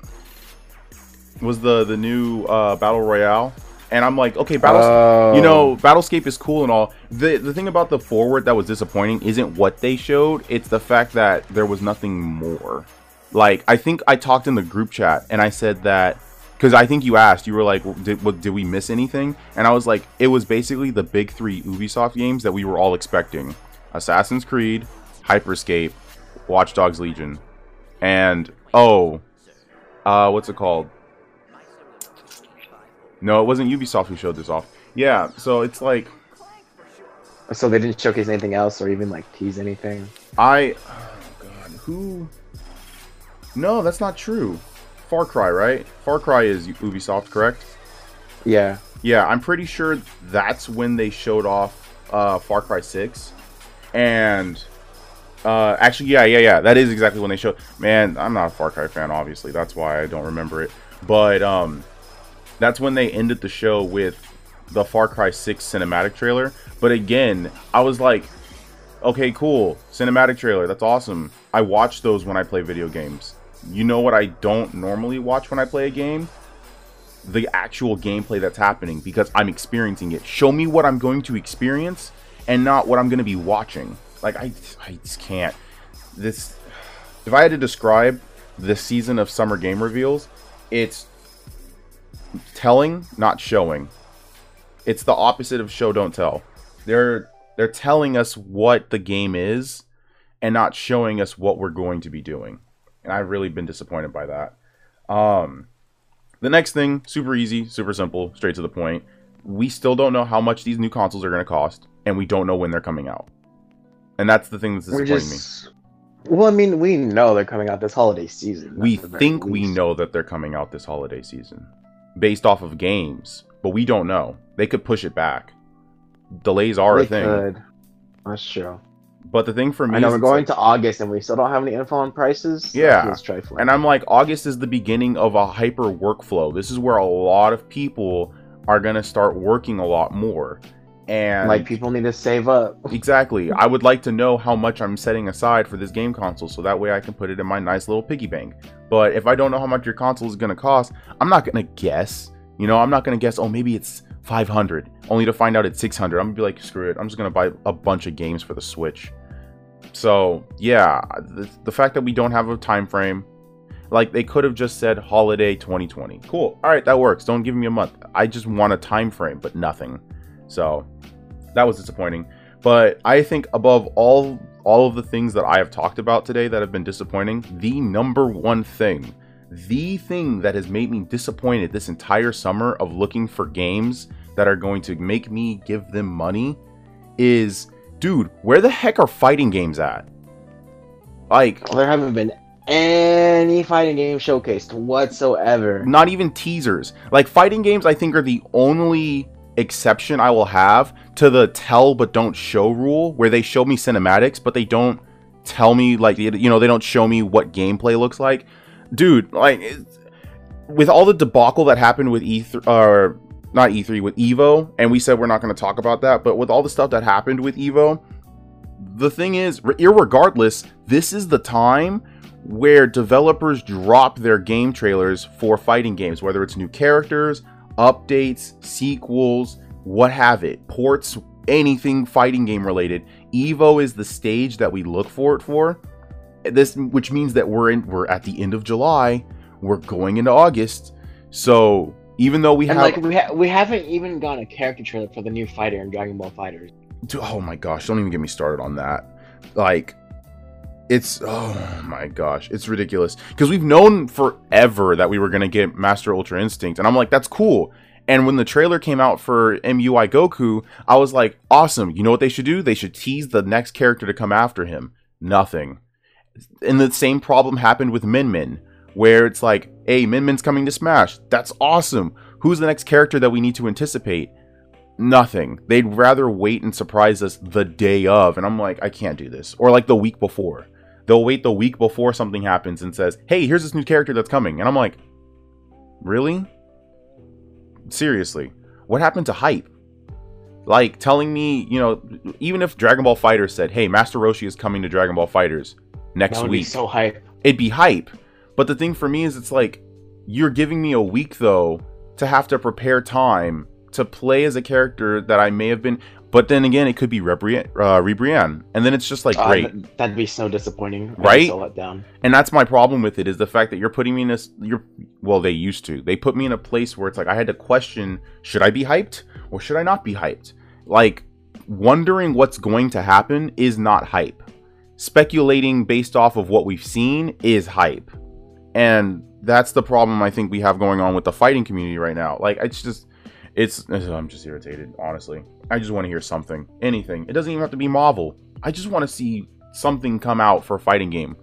Was the the new uh, battle royale? And I'm like, okay, battle. Oh. You know, Battlescape is cool and all. The the thing about the forward that was disappointing isn't what they showed; it's the fact that there was nothing more. Like, I think I talked in the group chat and I said that because I think you asked, you were like, did what, did we miss anything? And I was like, it was basically the big three Ubisoft games that we were all expecting: Assassin's Creed, Hyperscape, Watch Dogs Legion, and oh, uh, what's it called? No, it wasn't Ubisoft who showed this off. Yeah, so it's like So they didn't showcase anything else or even like tease anything. I oh god, who No, that's not true. Far Cry, right? Far Cry is Ubisoft, correct? Yeah. Yeah, I'm pretty sure that's when they showed off uh, Far Cry 6. And uh, actually, yeah, yeah, yeah, that is exactly when they showed. Man, I'm not a Far Cry fan, obviously. That's why I don't remember it. But um, that's when they ended the show with the Far Cry 6 cinematic trailer. But again, I was like, okay, cool, cinematic trailer, that's awesome. I watch those when I play video games. You know what I don't normally watch when I play a game? the actual gameplay that's happening because I'm experiencing it. Show me what I'm going to experience and not what I'm going to be watching. Like I I just can't. This if I had to describe this season of summer game reveals, it's telling, not showing. It's the opposite of show don't tell. They're they're telling us what the game is and not showing us what we're going to be doing. And I've really been disappointed by that. Um the next thing, super easy, super simple, straight to the point. We still don't know how much these new consoles are going to cost, and we don't know when they're coming out. And that's the thing that's disappointing me. Well, I mean, we know they're coming out this holiday season. We at the very think we know that they're coming out this holiday season based off of games, but we don't know. They could push it back. Delays are They a thing. could. That's true. But the thing for me I know we're going like- to August and we still don't have any info on prices. Yeah. trifling. And I'm like, August is the beginning of a hyper workflow. This is where a lot of people are going to start working a lot more. And like people need to save up. Exactly. I would like to know how much I'm setting aside for this game console so that way I can put it in my nice little piggy bank. But if I don't know how much your console is going to cost, I'm not going to guess. You know, I'm not going to guess, oh, maybe it's 500 only to find out it's 600. I'm to be like, screw it. I'm just to buy a bunch of games for the Switch. So, yeah, the, the fact that we don't have a time frame, like they could have just said holiday 2020. Cool. All right, that works. Don't give me a month. I just want a time frame, but nothing. So, that was disappointing. But I think above all all of the things that I have talked about today that have been disappointing, the number one thing, the thing that has made me disappointed this entire summer of looking for games that are going to make me give them money is dude, where the heck are fighting games at? Like, There haven't been any fighting game showcased whatsoever. not even teasers. Like fighting games, I think are the only exception I will have to the tell but don't show rule, where they show me cinematics but they don't tell me like you know they don't show me what gameplay looks like. Dude, like with all the debacle that happened with E3 or not E3 with Evo, and we said we're not going to talk about that, but with all the stuff that happened with Evo, the thing is, irregardless, this is the time where developers drop their game trailers for fighting games, whether it's new characters, updates, sequels, what have it, ports, anything fighting game related. Evo is the stage that we look for it for. This, which means that we're in, we're at the end of July, we're going into August. So even though we And have, like we ha- we haven't even gotten a character trailer for the new fighter in Dragon Ball FighterZ. Dude, oh my gosh, don't even get me started on that. Like, it's oh my gosh, it's ridiculous because we've known forever that we were gonna get Master Ultra Instinct, and I'm like, that's cool. And when the trailer came out for MUI Goku, I was like, awesome. You know what they should do? They should tease the next character to come after him. Nothing. And the same problem happened with Min Min, where it's like, hey, Min Min's coming to Smash. That's awesome. Who's the next character that we need to anticipate? nothing. They'd rather wait and surprise us the day of, and I'm like, I can't do this. Or like the week before. They'll wait the week before something happens and says, "Hey, here's this new character that's coming," and I'm like, really? Seriously, what happened to hype? Like telling me, you know, even if Dragon Ball FighterZ said, "Hey, Master Roshi is coming to Dragon Ball FighterZ next That would be week," so hype. it'd be hype. But the thing for me is, it's like you're giving me a week though to have to prepare time to play as a character that I may have been. But then again, it could be Ribrianne, uh, Ribrianne, and then it's just like Uh, great. th- that'd be so disappointing. Right? So let down. And that's my problem with it is the fact that you're putting me in this. You're well, they used to. They put me in a place where it's like I had to question: should I be hyped or should I not be hyped? Like wondering what's going to happen is not hype. Speculating based off of what we've seen is hype, and that's the problem I think we have going on with the fighting community right now. Like it's just, it's. I'm just irritated, honestly. I just want to hear something, anything. It doesn't even have to be Marvel. I just want to see something come out for a fighting game.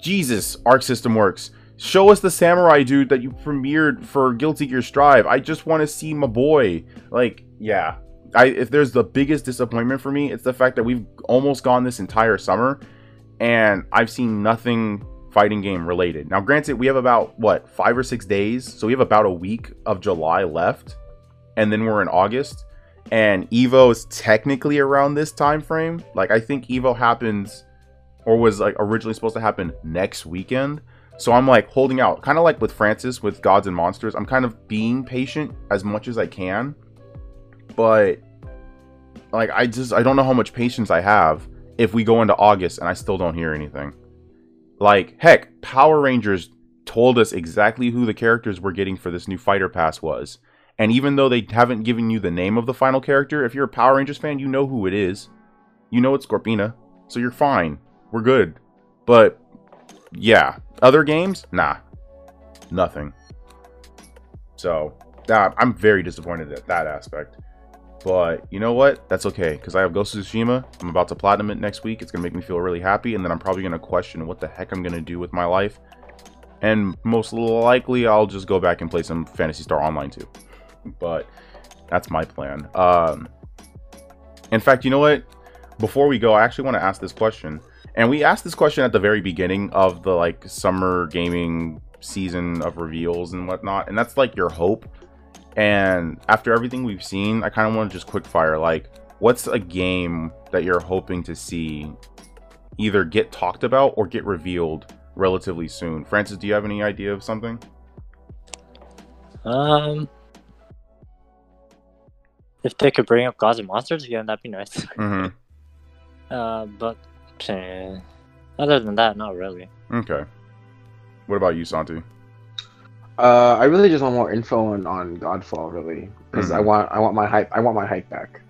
Jesus, Arc System Works. Show us the samurai dude that you premiered for Guilty Gear Strive. I just want to see my boy. Like, yeah. I if there's the biggest disappointment for me, it's the fact that we've almost gone this entire summer and I've seen nothing fighting game related. Now, granted, we have about what, 5 or 6 days, so we have about a week of July left and then we're in August and Evo is technically around this time frame. Like I think Evo happens or was like originally supposed to happen next weekend. So I'm like holding out, kind of like with Francis with Gods and Monsters. I'm kind of being patient as much as I can. But like I just I don't know how much patience I have if we go into August and I still don't hear anything. Like heck, Power Rangers told us exactly who the characters we're getting for this new fighter pass was. And even though they haven't given you the name of the final character, if you're a Power Rangers fan, you know who it is. You know it's Scorpina. So you're fine. We're good. But yeah, other games? Nah. Nothing. So, uh, I'm very disappointed at that aspect. But you know what? That's okay because I have Ghost of Tsushima. I'm about to platinum it next week. It's gonna make me feel really happy, and then I'm probably gonna question what the heck I'm gonna do with my life. And most likely, I'll just go back and play some Phantasy Star Online too. But that's my plan. Um, in fact, you know what? Before we go, I actually want to ask this question. And we asked this question at the very beginning of the like summer gaming season of reveals and whatnot. And that's like your hope. And after everything we've seen, I kind of want to just quick fire like, what's a game that you're hoping to see either get talked about or get revealed relatively soon? Francis, do you have any idea of something? Um, if they could bring up gods and monsters again, that'd be nice. Mm-hmm. Uh, but eh, other than that, not really. Okay. What about you, Santi? Uh, I really just want more info on, on Godfall, really, because I Mhm. want I want my hype I want my hype back.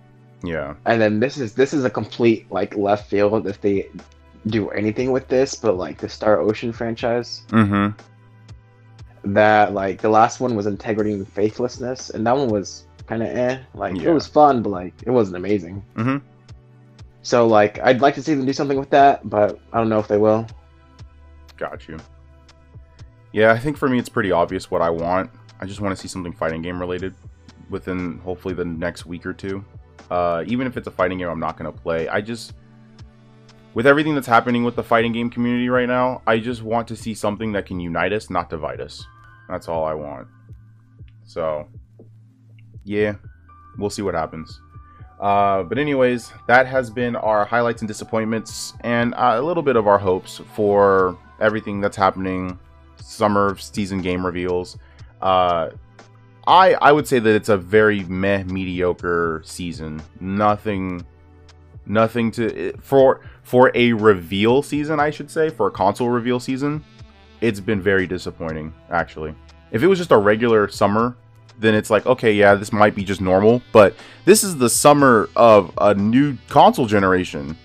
Yeah. And then this is this is a complete like left field if they do anything with this, but like the Star Ocean franchise, Mm-hmm. that like the last one was Integrity and Faithlessness, and that one was kind of eh. Like Yeah. it was fun, but like it wasn't amazing. Mm-hmm. So like, I'd like to see them do something with that, but I don't know if they will. Got you. Yeah, I think for me it's pretty obvious what I want. I just want to see something fighting game related within hopefully the next week or two. Uh, even if it's a fighting game I'm not going to play, I just with everything that's happening with the fighting game community right now, I just want to see something that can unite us, not divide us. That's all I want. So, yeah, we'll see what happens. Uh, but anyways, that has been our highlights and disappointments, and uh, a little bit of our hopes for everything that's happening. Summer season game reveals. Uh, I I would say that it's a very meh mediocre season. Nothing, nothing to for for a reveal season. I should say for a console reveal season, it's been very disappointing. Actually, if it was just a regular summer then it's like, okay, yeah, this might be just normal, but this is the summer of a new console generation.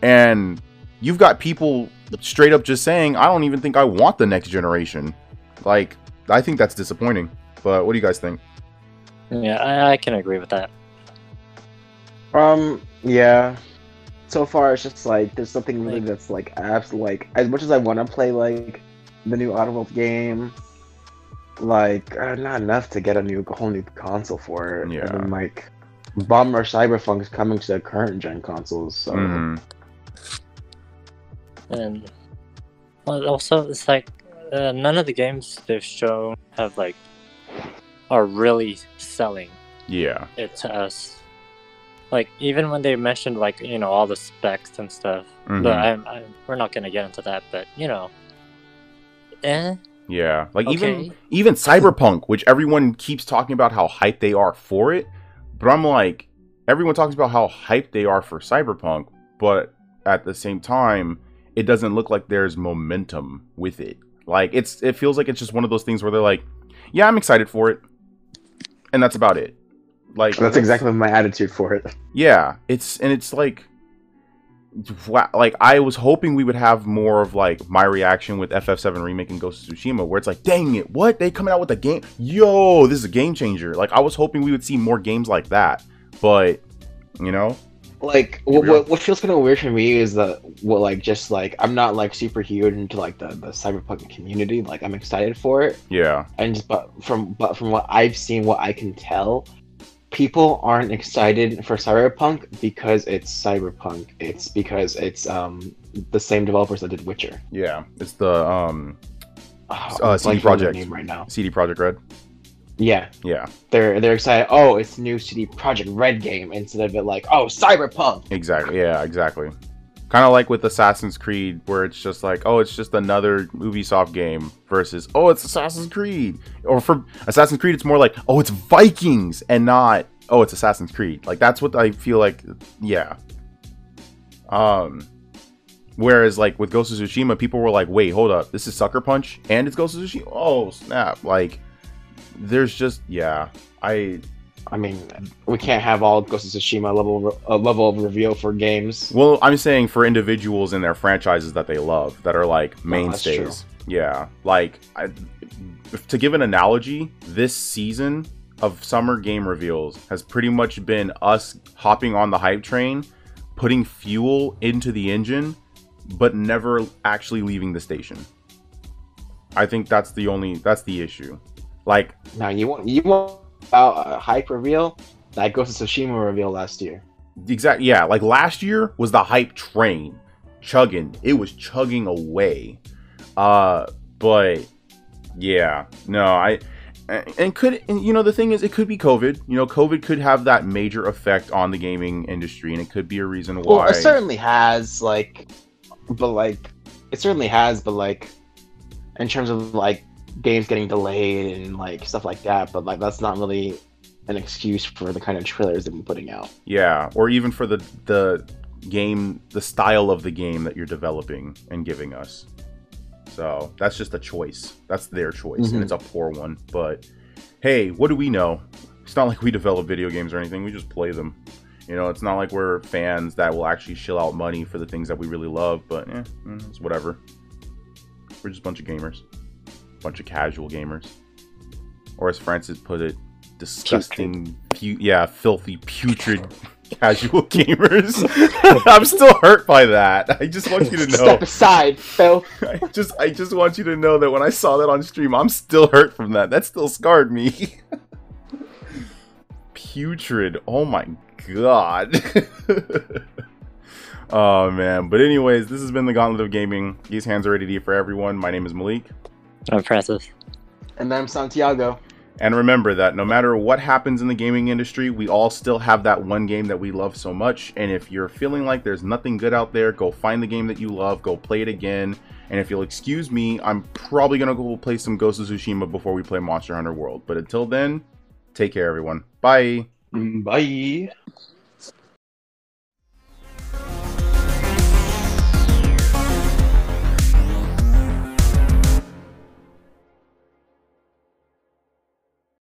And you've got people straight up just saying, I don't even think I want the next generation. Like, I think that's disappointing. But what do you guys think? Yeah, I, I can agree with that. Um, yeah. So far, it's just like there's something really that's like abs like as much as I want to play like the new Oddworld game, like uh, not enough to get a new whole new console for it. Yeah. And then, like Bomb Rush Cyberfunk is coming to the current gen consoles, so Mhm. And also, it's like uh, none of the games they've shown have like are really selling Yeah. it to us. Like even when they mentioned like you know all the specs and stuff, Mhm. but I'm, I'm we're not gonna get into that. But you know, eh, Yeah. Like even even Cyberpunk, which everyone keeps talking about how hyped they are for it, but I'm like, everyone talks about how hyped they are for Cyberpunk, but at the same time, it doesn't look like there's momentum with it. Like it's it feels like it's just one of those things where they're like, yeah, I'm excited for it, and that's about it. Like that's exactly my attitude for it. yeah, it's and it's like like I was hoping we would have more of like my reaction with FF7 remake and Ghost of Tsushima where it's like, "Dang it, what? They coming out with a game? Yo, this is a game changer." Like I was hoping we would see more games like that. But, you know, Like what, what, what feels kind of weird for me is that what like just like I'm not like super huge into like the the cyberpunk community. Like I'm excited for it, yeah. and just but from but from what I've seen, what I can tell, people aren't excited for cyberpunk because it's cyberpunk. It's because it's um the same developers that did Witcher. Yeah. It's the um Oh, Uh, CD blanking on their Projekt. name right now. CD Projekt Red. Yeah, Yeah, they're they're excited. Oh, it's new CD Projekt Red game instead of it like oh cyberpunk. exactly. Yeah, exactly. Kind of like with Assassin's Creed, where it's just like, oh, it's just another Ubisoft game versus, oh, it's Assassin's Creed. Or for Assassin's Creed, it's more like, oh, it's Vikings and not, oh, it's Assassin's Creed. Like that's what I feel like. Yeah. Um. Whereas like with Ghost of Tsushima, people were like, wait, hold up, this is Sucker Punch and it's Ghost of Tsushima. Oh snap! Like, there's just yeah, I I mean, we can't have all Ghost of Tsushima level uh, level of reveal for games. Well, I'm saying for individuals in their franchises that they love, that are like that's mainstays. yeah, like I, to give an analogy, this season of summer game reveals has pretty much been us hopping on the hype train, putting fuel into the engine, but never actually leaving the station. I think that's the only that's the issue. Like Now you want you want about a hype reveal that Ghost of Tsushima reveal last year. Exactly. Yeah, like last year was the hype train chugging. It was chugging away. Uh, but yeah, no, I and could and, you know the thing is it could be COVID. You know, COVID could have that major effect on the gaming industry, and it could be a reason why. Well, it certainly has like, but like, it certainly has, but like, in terms of like games getting delayed and like stuff like that. But like, that's not really an excuse for the kind of trailers they've been putting out. yeah, or even for the the game, the style of the game that you're developing and giving us. So that's just a choice. That's their choice, Mhm. and it's a poor one. But hey, what do we know? It's not like we develop video games or anything. We just play them. You know, it's not like we're fans that will actually shill out money for the things that we really love. But eh, mm, it's whatever. We're just a bunch of gamers, bunch of casual gamers, or as Francis put it, disgusting, pu- yeah, filthy, putrid casual gamers. I'm still hurt by that. I just want you to know. Step aside, Phil. I just I just want you to know that when I saw that on stream, I'm still hurt from that. That still scarred me. Putrid. Oh my god. oh man. But anyways, this has been the Gauntlet of Gaming. These hands are ready for everyone. My name is Malik. I'm Francis. And then Santiago. And remember that no matter what happens in the gaming industry, we all still have that one game that we love so much. And if you're feeling like there's nothing good out there, go find the game that you love, go play it again. And if you'll excuse me, I'm probably going to go play some Ghost of Tsushima before we play Monster Hunter World. But until then, take care, everyone. Bye. Bye.